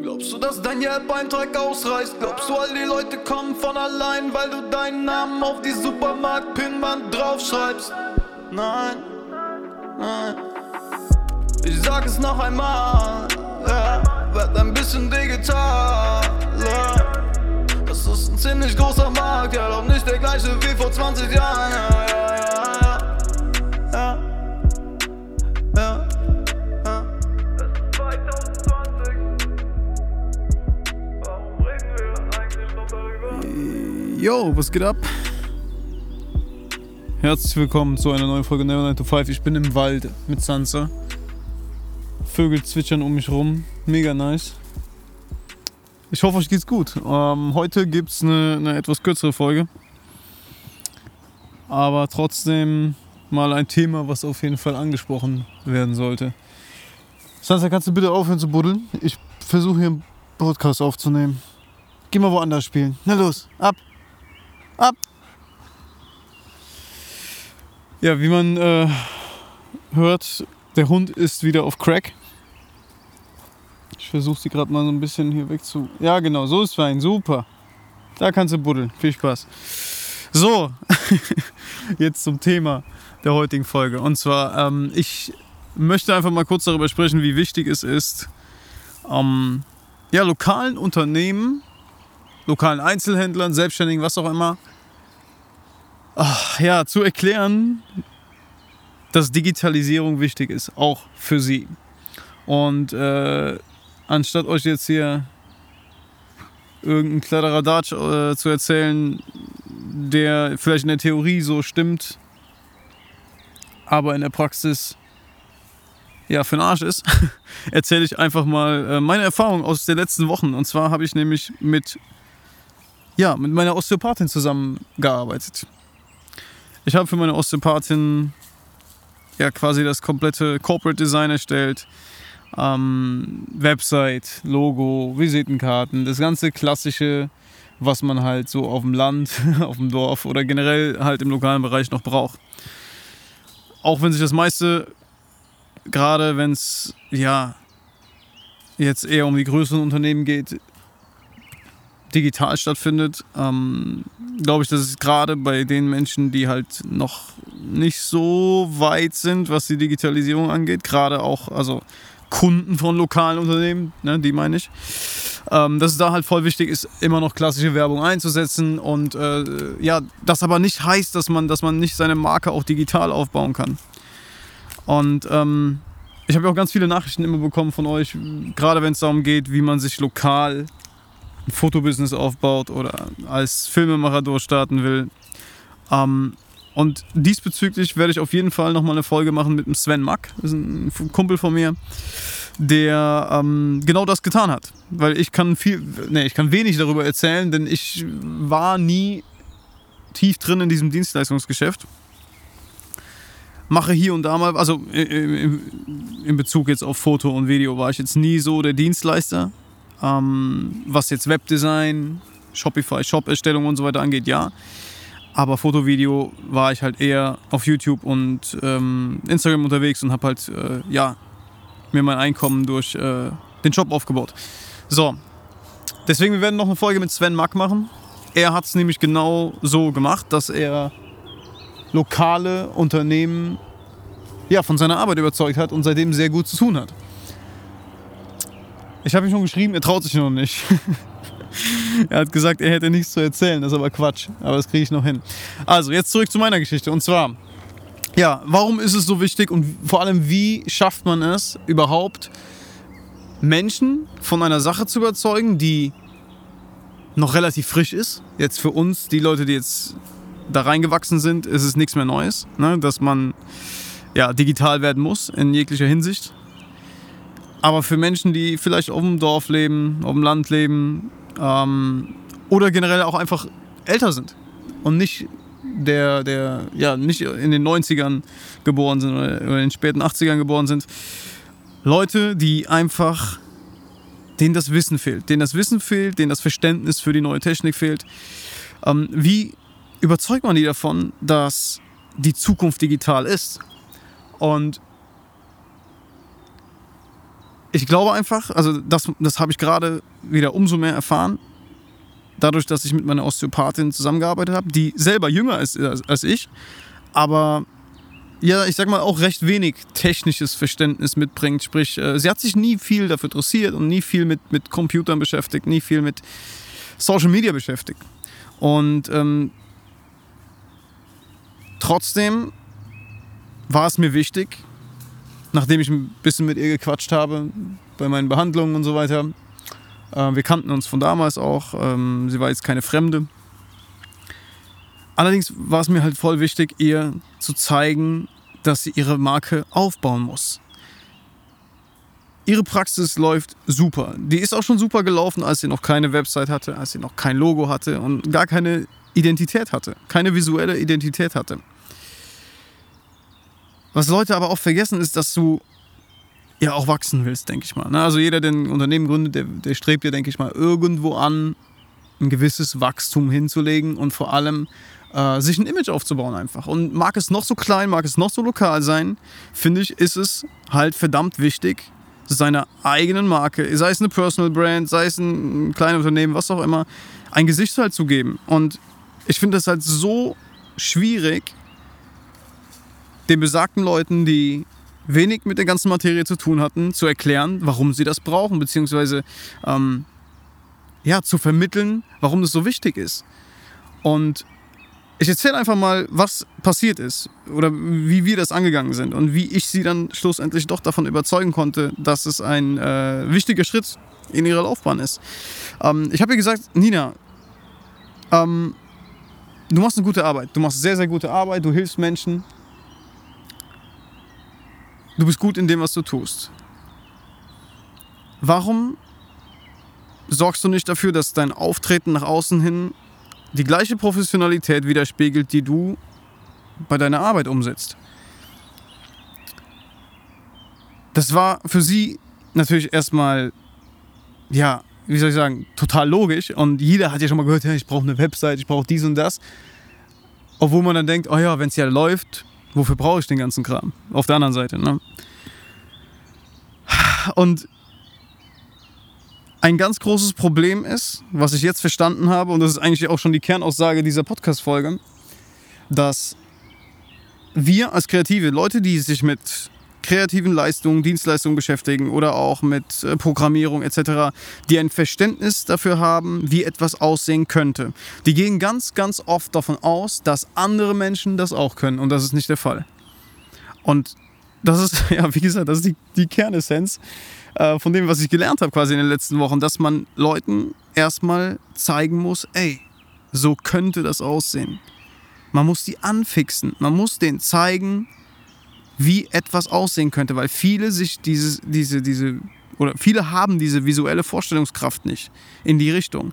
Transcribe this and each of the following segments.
Glaubst du, dass dein Yelp-Eintrag ausreicht? Glaubst du, all die Leute kommen von allein, weil du deinen Namen auf die Supermarkt-Pinwand draufschreibst? Nein, nein. Ich sag es noch einmal, ja, werd ein bisschen digitaler. Das ist ein ziemlich großer Markt, ja, doch nicht der gleiche wie vor 20 Jahren, ja, ja, ja, ja. Yo, was geht ab? Herzlich willkommen zu einer neuen Folge Never 9 to 5. Ich bin im Wald mit Sansa. Vögel zwitschern um mich rum. Mega nice. Ich hoffe, euch geht's gut. Ähm, heute gibt's eine, eine etwas kürzere Folge. Aber trotzdem mal ein Thema, was auf jeden Fall angesprochen werden sollte. Sansa, kannst du bitte aufhören zu buddeln? Ich versuche hier einen Podcast aufzunehmen. Geh mal woanders spielen. Na los, ab. Ab. Ja, wie man äh, hört, der Hund ist wieder auf Crack. Ich versuche sie gerade mal so ein bisschen hier weg zu. Ja, genau, so ist fein, super. Da kannst du buddeln. Viel Spaß. So, jetzt zum Thema der heutigen Folge. Und zwar, ähm, ich möchte einfach mal kurz darüber sprechen, wie wichtig es ist, ähm, ja, lokalen Unternehmen, lokalen Einzelhändlern, Selbstständigen, was auch immer, ach, ja, zu erklären, dass Digitalisierung wichtig ist, auch für sie. Und äh, anstatt euch jetzt hier irgendeinen Kladderadatsch äh, zu erzählen, der vielleicht in der Theorie so stimmt, aber in der Praxis ja für den Arsch ist, erzähle ich einfach mal äh, meine Erfahrung aus den letzten Wochen. Und zwar habe ich nämlich mit, ja, mit meiner Osteopathin zusammengearbeitet. Ich habe für meine Osteopathin ja quasi das komplette Corporate Design erstellt. Ähm, Website, Logo, Visitenkarten, das ganze klassische, was man halt so auf dem Land, auf dem Dorf oder generell halt im lokalen Bereich noch braucht. Auch wenn sich das meiste, gerade wenn es ja jetzt eher um die größeren Unternehmen geht, digital stattfindet, ähm, glaube ich, dass es gerade bei den Menschen, die halt noch nicht so weit sind, was die Digitalisierung angeht, gerade auch, also Kunden von lokalen Unternehmen, ne, die meine ich, ähm, dass es da halt voll wichtig ist, immer noch klassische Werbung einzusetzen und äh, ja, das aber nicht heißt, dass man, dass man nicht seine Marke auch digital aufbauen kann. Und ähm, ich habe auch ganz viele Nachrichten immer bekommen von euch, gerade wenn es darum geht, wie man sich lokal Fotobusiness aufbaut oder als Filmemacher durchstarten will. Ähm, und diesbezüglich werde ich auf jeden Fall nochmal eine Folge machen mit dem Sven Mack, das ist ein Kumpel von mir, der ähm, genau das getan hat. Weil ich kann viel, nee, ich kann wenig darüber erzählen, denn ich war nie tief drin in diesem Dienstleistungsgeschäft. Mache hier und da mal, also in Bezug jetzt auf Foto und Video war ich jetzt nie so der Dienstleister. Ähm, was jetzt Webdesign, Shopify, Shop-Erstellung und so weiter angeht, ja. Aber Foto, Video war ich halt eher auf YouTube und ähm, Instagram unterwegs und habe halt, äh, ja, mir mein Einkommen durch äh, den Job aufgebaut. So, deswegen wir werden noch eine Folge mit Sven Mack machen. Er hat es nämlich genau so gemacht, dass er lokale Unternehmen ja, von seiner Arbeit überzeugt hat und seitdem sehr gut zu tun hat. Ich habe ihm schon geschrieben, er traut sich noch nicht. er hat gesagt, er hätte nichts zu erzählen, das ist aber Quatsch. Aber das kriege ich noch hin. Also, jetzt zurück zu meiner Geschichte. Und zwar, ja, warum ist es so wichtig und vor allem, wie schafft man es überhaupt, Menschen von einer Sache zu überzeugen, die noch relativ frisch ist. Jetzt für uns, die Leute, die jetzt da reingewachsen sind, ist es nichts mehr Neues, ne? dass man ja, digital werden muss in jeglicher Hinsicht. Aber für Menschen, die vielleicht auf dem Dorf leben, auf dem Land leben ähm, oder generell auch einfach älter sind und nicht der, der, ja, nicht in den 90ern geboren sind oder in den späten 80ern geboren sind. Leute, die einfach, denen das Wissen fehlt, denen das Wissen fehlt, denen das Verständnis für die neue Technik fehlt. Ähm, wie überzeugt man die davon, dass die Zukunft digital ist? Und ich glaube einfach, also das, das habe ich gerade wieder umso mehr erfahren, dadurch, dass ich mit meiner Osteopathin zusammengearbeitet habe, die selber jünger ist als ich, aber ja, ich sag mal, auch recht wenig technisches Verständnis mitbringt. Sprich, äh, sie hat sich nie viel dafür interessiert und nie viel mit, mit Computern beschäftigt, nie viel mit Social Media beschäftigt. Und ähm, trotzdem war es mir wichtig, nachdem ich ein bisschen mit ihr gequatscht habe, bei meinen Behandlungen und so weiter. Äh, wir kannten uns von damals auch. Ähm, sie war jetzt keine Fremde. Allerdings war es mir halt voll wichtig, ihr zu zeigen, dass sie ihre Marke aufbauen muss. Ihre Praxis läuft super. Die ist auch schon super gelaufen, als sie noch keine Website hatte, als sie noch kein Logo hatte und gar keine Identität hatte, keine visuelle Identität hatte. Was Leute aber auch vergessen, ist, dass du ja auch wachsen willst, denke ich mal. Ne? Also jeder, der ein Unternehmen gründet, der, der strebt ja, denke ich mal, irgendwo an, ein gewisses Wachstum hinzulegen und vor allem äh, sich ein Image aufzubauen einfach. Und mag es noch so klein, mag es noch so lokal sein, finde ich, ist es halt verdammt wichtig, seiner eigenen Marke, sei es eine Personal Brand, sei es ein kleines Unternehmen, was auch immer, ein Gesicht halt zu geben. Und ich finde es halt so schwierig, den besagten Leuten, die wenig mit der ganzen Materie zu tun hatten, zu erklären, warum sie das brauchen, beziehungsweise ähm, ja, zu vermitteln, warum das so wichtig ist. Und ich erzähle einfach mal, was passiert ist oder wie wir das angegangen sind und wie ich sie dann schlussendlich doch davon überzeugen konnte, dass es ein äh, wichtiger Schritt in ihrer Laufbahn ist. Ähm, ich habe ihr gesagt, Nina, ähm, du machst eine gute Arbeit, du machst sehr, sehr gute Arbeit, du hilfst Menschen, du bist gut in dem, was du tust. Warum sorgst du nicht dafür, dass dein Auftreten nach außen hin die gleiche Professionalität widerspiegelt, die du bei deiner Arbeit umsetzt? Das war für sie natürlich erstmal, ja, wie soll ich sagen, total logisch. Und jeder hat ja schon mal gehört, ja, ich brauche eine Website, ich brauche dies und das. Obwohl man dann denkt, oh ja, wenn es ja läuft, wofür brauche ich den ganzen Kram? Auf der anderen Seite. Ne? Und ein ganz großes Problem ist, was ich jetzt verstanden habe, und das ist eigentlich auch schon die Kernaussage dieser Podcast-Folge, dass wir als Kreative, Leute, die sich mit kreativen Leistungen, Dienstleistungen beschäftigen oder auch mit äh, Programmierung etc., die ein Verständnis dafür haben, wie etwas aussehen könnte. Die gehen ganz, ganz oft davon aus, dass andere Menschen das auch können und das ist nicht der Fall. Und das ist, ja, wie gesagt, das ist die, die Kernessenz äh, von dem, was ich gelernt habe quasi in den letzten Wochen, dass man Leuten erstmal zeigen muss, ey, so könnte das aussehen. Man muss die anfixen, man muss denen zeigen, wie etwas aussehen könnte, weil viele sich dieses, diese, diese, oder viele haben diese visuelle Vorstellungskraft nicht in die Richtung.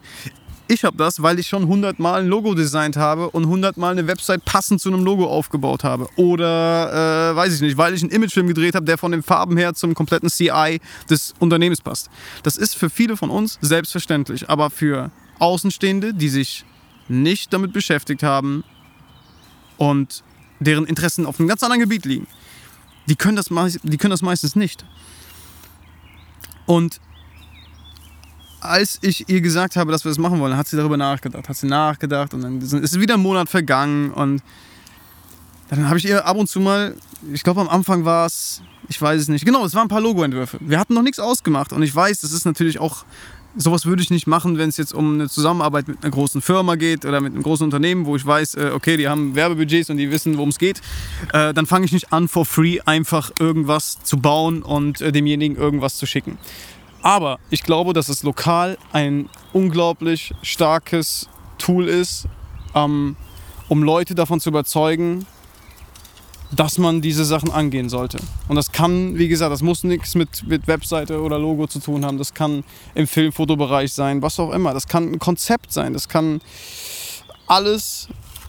Ich habe das, weil ich schon hundertmal ein Logo designt habe und hundertmal eine Website passend zu einem Logo aufgebaut habe. Oder, äh, weiß ich nicht, weil ich einen Imagefilm gedreht habe, der von den Farben her zum kompletten CI des Unternehmens passt. Das ist für viele von uns selbstverständlich. Aber für Außenstehende, die sich nicht damit beschäftigt haben und deren Interessen auf einem ganz anderen Gebiet liegen, die können das, die können das meistens nicht. Und als ich ihr gesagt habe, dass wir das machen wollen, hat sie darüber nachgedacht, hat sie nachgedacht und dann ist wieder ein Monat vergangen und dann habe ich ihr ab und zu mal, ich glaube am Anfang war es, ich weiß es nicht, genau, es waren ein paar Logoentwürfe. Wir hatten noch nichts ausgemacht und ich weiß, das ist natürlich auch sowas würde ich nicht machen, wenn es jetzt um eine Zusammenarbeit mit einer großen Firma geht oder mit einem großen Unternehmen, wo ich weiß, äh, okay, die haben Werbebudgets und die wissen, worum es geht. Äh, dann fange ich nicht an, for free einfach irgendwas zu bauen und äh, demjenigen irgendwas zu schicken. Aber ich glaube, dass es lokal ein unglaublich starkes Tool ist, ähm, um Leute davon zu überzeugen, dass man diese Sachen angehen sollte. Und das kann, wie gesagt, das muss nichts mit, mit Webseite oder Logo zu tun haben. Das kann im Filmfotobereich sein, was auch immer. Das kann ein Konzept sein. Das kann alles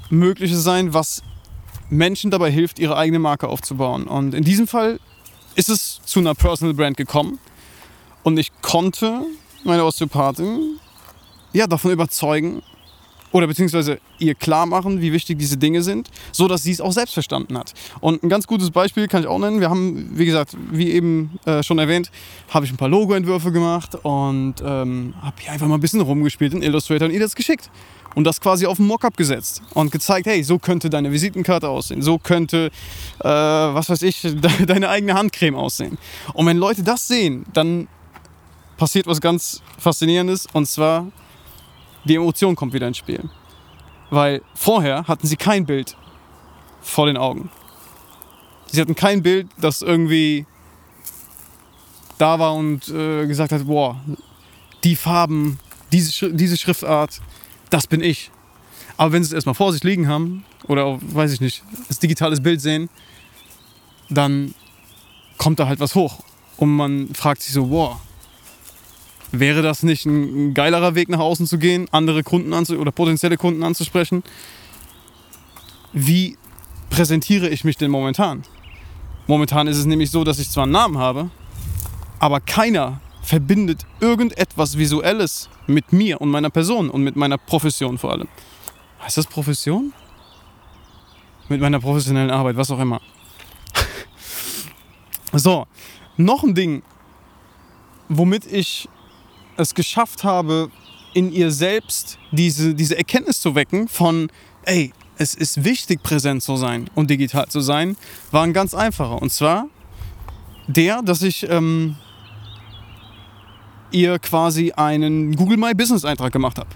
Mögliche sein, was Menschen dabei hilft, ihre eigene Marke aufzubauen. Und in diesem Fall ist es zu einer Personal Brand gekommen. Und ich konnte meine Osteopathin ja, davon überzeugen, oder beziehungsweise ihr klar machen, wie wichtig diese Dinge sind, so dass sie es auch selbst verstanden hat. Und ein ganz gutes Beispiel kann ich auch nennen. Wir haben, wie gesagt, wie eben äh, schon erwähnt, habe ich ein paar Logo-Entwürfe gemacht und ähm, habe hier einfach mal ein bisschen rumgespielt in Illustrator und ihr das geschickt. Und das quasi auf ein Mockup gesetzt und gezeigt, hey, so könnte deine Visitenkarte aussehen, so könnte, äh, was weiß ich, deine eigene Handcreme aussehen. Und wenn Leute das sehen, dann passiert was ganz Faszinierendes und zwar die Emotion kommt wieder ins Spiel. Weil vorher hatten sie kein Bild vor den Augen. Sie hatten kein Bild, das irgendwie da war und äh, gesagt hat, boah, die Farben, diese, diese Schriftart, das bin ich. Aber wenn sie es erstmal vor sich liegen haben oder weiß ich nicht, das digitales Bild sehen, dann kommt da halt was hoch. Und man fragt sich so, boah, Wäre das nicht ein, geilerer Weg nach außen zu gehen, andere Kunden oder potenzielle Kunden anzusprechen? Wie präsentiere ich mich denn momentan? Momentan ist es nämlich so, dass ich zwar einen Namen habe, aber keiner verbindet irgendetwas Visuelles mit mir und meiner Person und mit meiner Profession vor allem. Heißt das Profession? Mit meiner professionellen Arbeit, was auch immer. so, noch ein Ding, womit ich es geschafft habe, in ihr selbst diese, diese Erkenntnis zu wecken von, ey, es ist wichtig, präsent zu sein und digital zu sein, war ein ganz einfacher. Und zwar der, dass ich ähm, ihr quasi einen Google My Business Eintrag gemacht habe.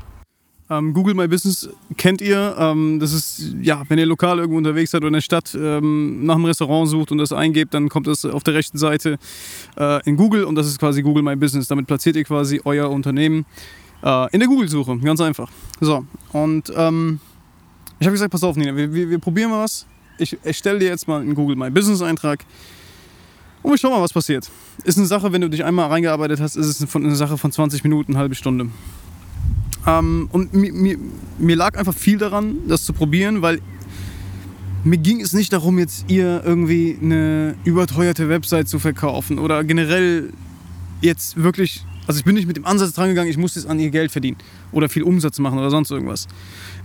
Ähm, Google My Business kennt ihr. Ähm, das ist, ja, wenn ihr lokal irgendwo unterwegs seid oder in der Stadt ähm, nach einem Restaurant sucht und das eingebt, dann kommt das auf der rechten Seite äh, in Google und das ist quasi Google My Business. Damit platziert ihr quasi euer Unternehmen äh, in der Google-Suche. Ganz einfach. So, und ähm, ich habe gesagt, pass auf, Nina, wir, wir, wir probieren mal was. Ich erstelle dir jetzt mal einen Google My Business Eintrag. Und wir schauen mal, was passiert. Ist eine Sache, wenn du dich einmal reingearbeitet hast, ist es eine Sache von 20 Minuten, eine halbe Stunde. Ähm, und mir, mir, mir lag einfach viel daran, das zu probieren, weil mir ging es nicht darum, jetzt ihr irgendwie eine überteuerte Website zu verkaufen oder generell jetzt wirklich, also ich bin nicht mit dem Ansatz dran gegangen, ich muss jetzt an ihr Geld verdienen oder viel Umsatz machen oder sonst irgendwas.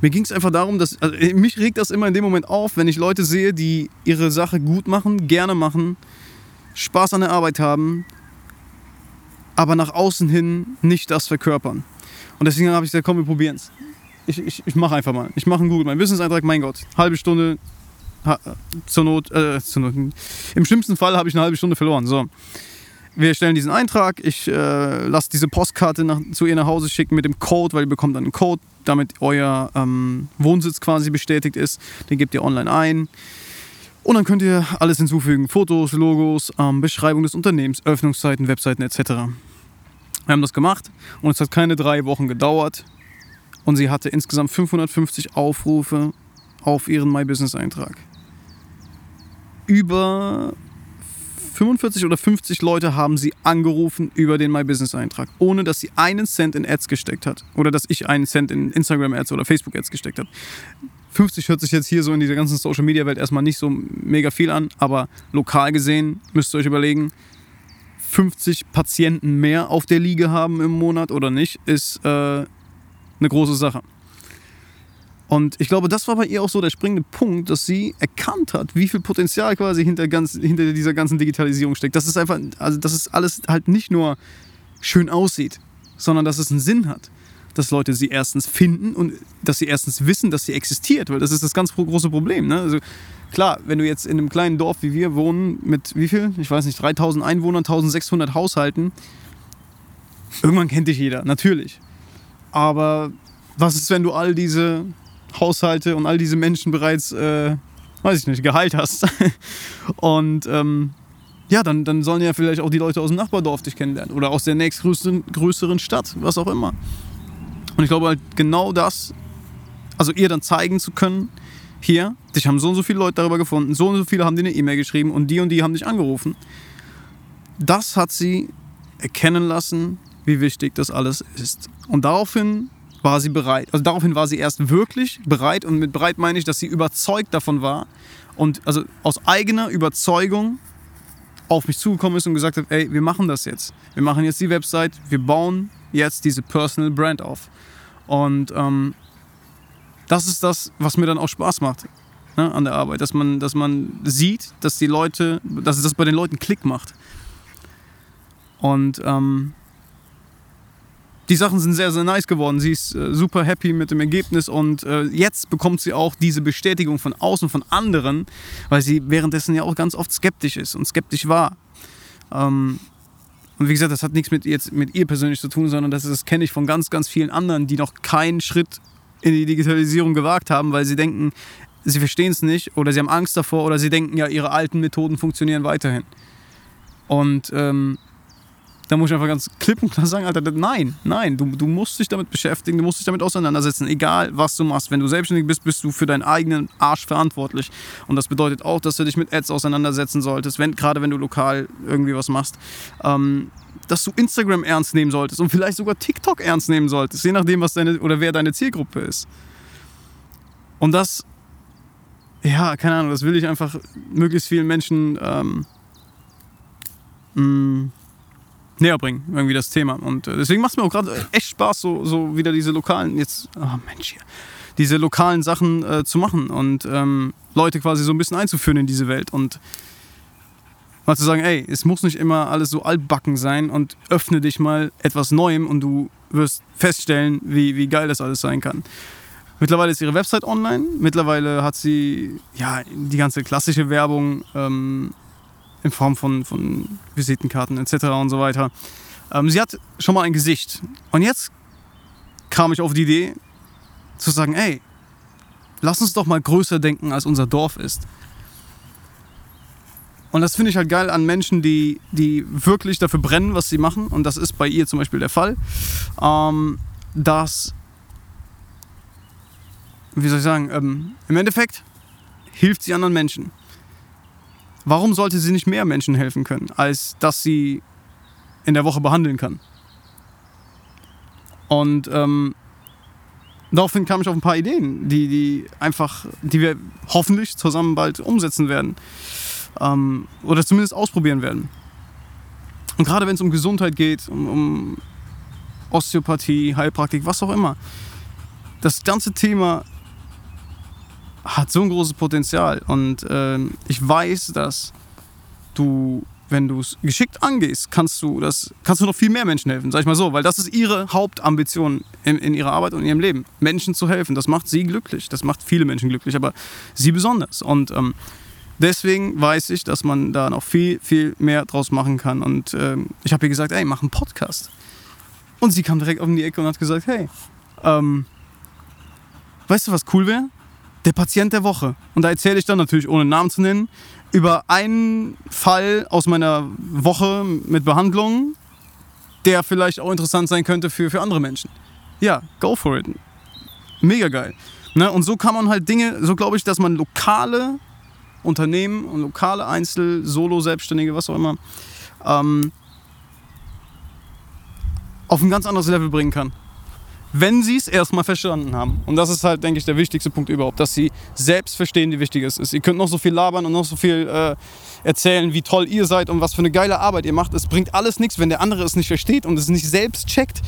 Mir ging es einfach darum, dass, also mich regt das immer in dem Moment auf, wenn ich Leute sehe, die ihre Sache gut machen, gerne machen, Spaß an der Arbeit haben, aber nach außen hin nicht das verkörpern. Und deswegen habe ich gesagt, komm, wir probieren es. Ich, ich, ich mache einfach mal. Ich mache einen Google, meinen Business-Eintrag, mein Gott. Halbe Stunde, ha, zur Not, äh, zur Not. Im schlimmsten Fall habe ich eine halbe Stunde verloren. So. Wir stellen diesen Eintrag, ich äh, lasse diese Postkarte nach, zu ihr nach Hause schicken mit dem Code, weil ihr bekommt dann einen Code, damit euer ähm, Wohnsitz quasi bestätigt ist. Den gebt ihr online ein. Und dann könnt ihr alles hinzufügen: Fotos, Logos, ähm, Beschreibung des Unternehmens, Öffnungszeiten, Webseiten etc. Wir haben das gemacht und es hat keine drei Wochen gedauert. Und sie hatte insgesamt 550 Aufrufe auf ihren My Business Eintrag. Über 45 oder 50 Leute haben sie angerufen über den My Business Eintrag, ohne dass sie einen Cent in Ads gesteckt hat. Oder dass ich einen Cent in Instagram Ads oder Facebook Ads gesteckt habe. 50 hört sich jetzt hier so in dieser ganzen Social Media Welt erstmal nicht so mega viel an, aber lokal gesehen müsst ihr euch überlegen, 50 Patienten mehr auf der Liege haben im Monat oder nicht, ist äh, eine große Sache. Und ich glaube, das war bei ihr auch so der springende Punkt, dass sie erkannt hat, wie viel Potenzial quasi hinter, ganz, hinter dieser ganzen Digitalisierung steckt. Dass es einfach, also dass es alles halt nicht nur schön aussieht, sondern dass es einen Sinn hat. Dass Leute sie erstens finden und dass sie erstens wissen, dass sie existiert, weil das ist das ganz große Problem. Ne? Also Klar, wenn du jetzt in einem kleinen Dorf wie wir wohnen, mit wie viel? Ich weiß nicht, 3000 Einwohnern, 1600 Haushalten, irgendwann kennt dich jeder, natürlich. Aber was ist, wenn du all diese Haushalte und all diese Menschen bereits, äh, weiß ich nicht, geheilt hast? und ähm, ja, dann, dann sollen ja vielleicht auch die Leute aus dem Nachbardorf dich kennenlernen oder aus der nächstgrößeren größeren Stadt, was auch immer. Und ich glaube halt genau das, also ihr dann zeigen zu können, hier, dich haben so und so viele Leute darüber gefunden, so und so viele haben dir eine E-Mail geschrieben und die und die haben dich angerufen. Das hat sie erkennen lassen, wie wichtig das alles ist. Und daraufhin war sie bereit. Also daraufhin war sie erst wirklich bereit und mit bereit meine ich, dass sie überzeugt davon war und also aus eigener Überzeugung auf mich zugekommen ist und gesagt hat, ey, wir machen das jetzt. Wir machen jetzt die Website, wir bauen jetzt diese Personal Brand auf. Und ähm, das ist das, was mir dann auch Spaß macht ne, an der Arbeit. Dass man, dass man sieht, dass die Leute, dass das bei den Leuten Klick macht. Und ähm, die Sachen sind sehr, sehr nice geworden. Sie ist äh, super happy mit dem Ergebnis und äh, jetzt bekommt sie auch diese Bestätigung von außen, von anderen, weil sie währenddessen ja auch ganz oft skeptisch ist und skeptisch war. Ähm, und wie gesagt, das hat nichts mit, jetzt, mit ihr persönlich zu tun, sondern das, das kenne ich von ganz, ganz vielen anderen, die noch keinen Schritt in die Digitalisierung gewagt haben, weil sie denken, sie verstehen es nicht oder sie haben Angst davor oder sie denken, ja, ihre alten Methoden funktionieren weiterhin. Und ähm, da muss ich einfach ganz klipp und klar sagen, Alter, nein, nein, du, du musst dich damit beschäftigen, du musst dich damit auseinandersetzen, egal was du machst. Wenn du selbstständig bist, bist du für deinen eigenen Arsch verantwortlich. Und das bedeutet auch, dass du dich mit Ads auseinandersetzen solltest, wenn, gerade wenn du lokal irgendwie was machst. Ähm, dass du Instagram ernst nehmen solltest und vielleicht sogar TikTok ernst nehmen solltest, je nachdem, was deine oder wer deine Zielgruppe ist. Und das, ja, keine Ahnung, das will ich einfach möglichst vielen Menschen ähm, mh, mm, näher bringen, irgendwie das Thema. Und äh, deswegen macht es mir auch gerade echt Spaß, so, so wieder diese lokalen, jetzt, oh Mensch hier, diese lokalen Sachen äh, zu machen und ähm, Leute quasi so ein bisschen einzuführen in diese Welt und mal zu sagen, ey, es muss nicht immer alles so altbacken sein und öffne dich mal etwas Neuem und du wirst feststellen, wie, wie geil das alles sein kann. Mittlerweile ist ihre Website online. Mittlerweile hat sie ja die ganze klassische Werbung ähm, in Form von, von Visitenkarten etc. und so weiter. Ähm, sie hat schon mal ein Gesicht. Und jetzt kam ich auf die Idee zu sagen, ey, lass uns doch mal größer denken, als unser Dorf ist. Und das finde ich halt geil an Menschen, die, die wirklich dafür brennen, was sie machen. Und das ist bei ihr zum Beispiel der Fall. Ähm, dass, wie soll ich sagen, ähm, im Endeffekt hilft sie anderen Menschen. Warum sollte sie nicht mehr Menschen helfen können, als dass sie in der Woche behandeln kann? Und ähm, daraufhin kam ich auf ein paar Ideen, die, die einfach, die wir hoffentlich zusammen bald umsetzen werden. Ähm, oder zumindest ausprobieren werden. Und gerade wenn es um Gesundheit geht, um, um Osteopathie, Heilpraktik, was auch immer, das ganze Thema hat so ein großes Potenzial. Und äh, ich weiß, dass du, wenn du es geschickt angehst, kannst du, das, kannst du noch viel mehr Menschen helfen, sag ich mal so. Weil das ist ihre Hauptambition in, in ihrer Arbeit und in ihrem Leben. Menschen zu helfen. Das macht sie glücklich. Das macht viele Menschen glücklich, aber sie besonders. Und ähm, deswegen weiß ich, dass man da noch viel, viel mehr draus machen kann. Und ähm, ich habe ihr gesagt, ey, mach einen Podcast. Und sie kam direkt um die Ecke und hat gesagt, hey, ähm, weißt du, was cool wäre? Der Patient der Woche. Und da erzähle ich dann natürlich, ohne Namen zu nennen, über einen Fall aus meiner Woche mit Behandlung, der vielleicht auch interessant sein könnte für, für andere Menschen. Ja, go for it. Mega geil. Ne? Und so kann man halt Dinge, so glaube ich, dass man lokale Unternehmen und lokale Einzel-, Solo-Selbstständige, was auch immer, ähm, auf ein ganz anderes Level bringen kann wenn sie es erstmal verstanden haben. Und das ist halt, denke ich, der wichtigste Punkt überhaupt, dass sie selbst verstehen, wie wichtig es ist. Ihr könnt noch so viel labern und noch so viel äh, erzählen, wie toll ihr seid und was für eine geile Arbeit ihr macht. Es bringt alles nichts, wenn der andere es nicht versteht und es nicht selbst checkt,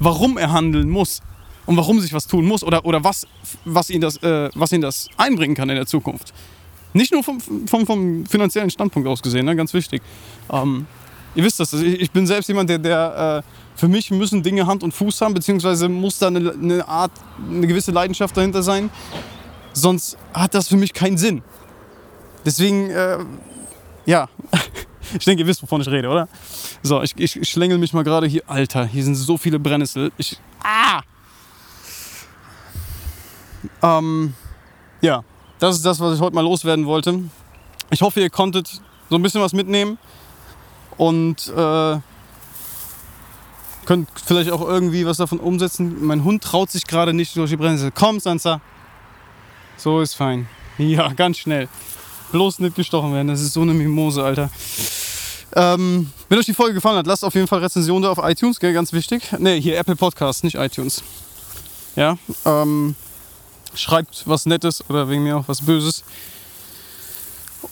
warum er handeln muss und warum sich was tun muss oder, oder was, was, ihn das, äh, was ihn das einbringen kann in der Zukunft. Nicht nur vom, vom, vom finanziellen Standpunkt aus gesehen, ne? ganz wichtig. Ähm, ihr wisst das, ich bin selbst jemand, der, der äh, für mich müssen Dinge Hand und Fuß haben, beziehungsweise muss da eine, eine Art, eine gewisse Leidenschaft dahinter sein. Sonst hat das für mich keinen Sinn. Deswegen, äh, ja, ich denke, ihr wisst, wovon ich rede, oder? So, ich, ich schlängel mich mal gerade hier. Alter, hier sind so viele Brennnessel. Ich. Ah! Ähm, ja, das ist das, was ich heute mal loswerden wollte. Ich hoffe, ihr konntet so ein bisschen was mitnehmen. Und äh, könnt vielleicht auch irgendwie was davon umsetzen. Mein Hund traut sich gerade nicht durch die Bremse. Komm, Sansa. So ist fein. Ja, ganz schnell. Bloß nicht gestochen werden. Das ist so eine Mimose, Alter. Ähm, wenn euch die Folge gefallen hat, lasst auf jeden Fall Rezension da auf iTunes, gell? ganz wichtig. Ne, hier Apple Podcast, nicht iTunes. Ja, ähm, schreibt was Nettes oder wegen mir auch was Böses.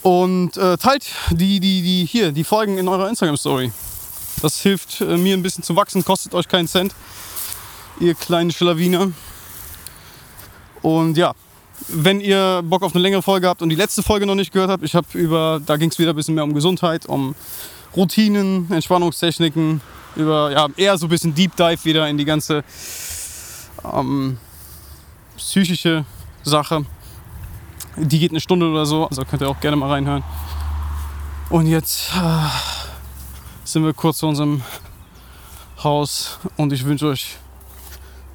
Und äh, teilt die, die, die hier, die Folgen in eurer Instagram-Story. Das hilft äh, mir ein bisschen zu wachsen, kostet euch keinen Cent, ihr kleinen Schlawiner. Und ja, wenn ihr Bock auf eine längere Folge habt und die letzte Folge noch nicht gehört habt, ich habe über, da ging es wieder ein bisschen mehr um Gesundheit, um Routinen, Entspannungstechniken, über ja, eher so ein bisschen Deep Dive wieder in die ganze ähm, psychische Sache. Die geht eine Stunde oder so, also könnt ihr auch gerne mal reinhören. Und jetzt äh, sind wir kurz vor unserem Haus und ich wünsche euch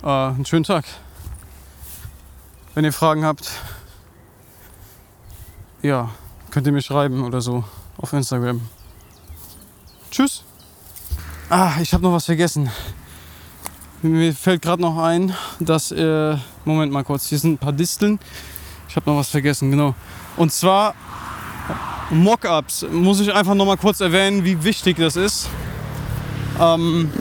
äh, einen schönen Tag. Wenn ihr Fragen habt, ja, könnt ihr mir schreiben oder so auf Instagram. Tschüss. Ah, ich habe noch was vergessen. Mir fällt gerade noch ein, dass, äh, Moment mal kurz, hier sind ein paar Disteln. Ich habe noch was vergessen, genau. Und zwar Mockups. Muss ich einfach noch mal kurz erwähnen, wie wichtig das ist. Ähm,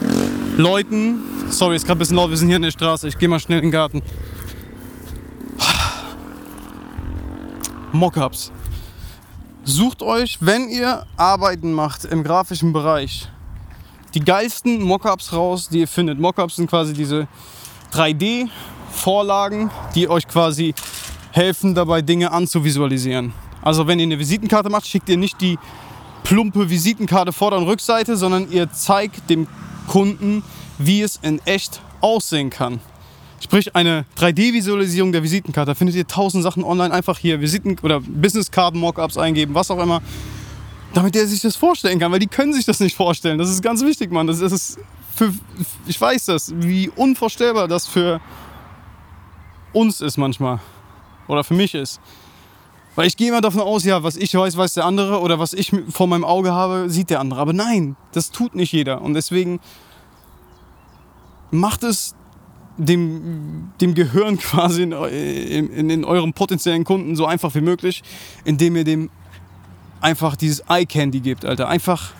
Leuten, sorry, ist gerade ein bisschen laut, wir sind hier in der Straße, ich gehe mal schnell in den Garten. Mockups. Sucht euch, wenn ihr Arbeiten macht im grafischen Bereich, die geilsten Mockups raus, die ihr findet. Mockups sind quasi diese 3D-Vorlagen, die euch quasi helfen dabei, Dinge anzuvisualisieren. Also wenn ihr eine Visitenkarte macht, schickt ihr nicht die plumpe Visitenkarte Vorder- und Rückseite, sondern ihr zeigt dem Kunden, wie es in echt aussehen kann. Sprich, eine 3D-Visualisierung der Visitenkarte. Da findet ihr tausend Sachen online. Einfach hier Visiten- oder Businesskarten-Mockups eingeben, was auch immer. Damit er sich das vorstellen kann, weil die können sich das nicht vorstellen. Das ist ganz wichtig, Mann. Das ist für, ich weiß das, wie unvorstellbar das für uns ist manchmal. Oder für mich ist. Weil ich gehe immer davon aus, ja, was ich weiß, weiß der andere oder was ich vor meinem Auge habe, sieht der andere. Aber nein, das tut nicht jeder. Und deswegen macht es dem, dem Gehirn quasi in, in, in eurem potenziellen Kunden so einfach wie möglich, indem ihr dem einfach dieses Eye Candy gibt, Alter. Einfach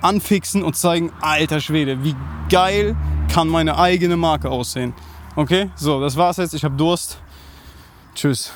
anfixen und zeigen, alter Schwede, wie geil kann meine eigene Marke aussehen. Okay, so, das war's jetzt. Ich habe Durst. Tschüss.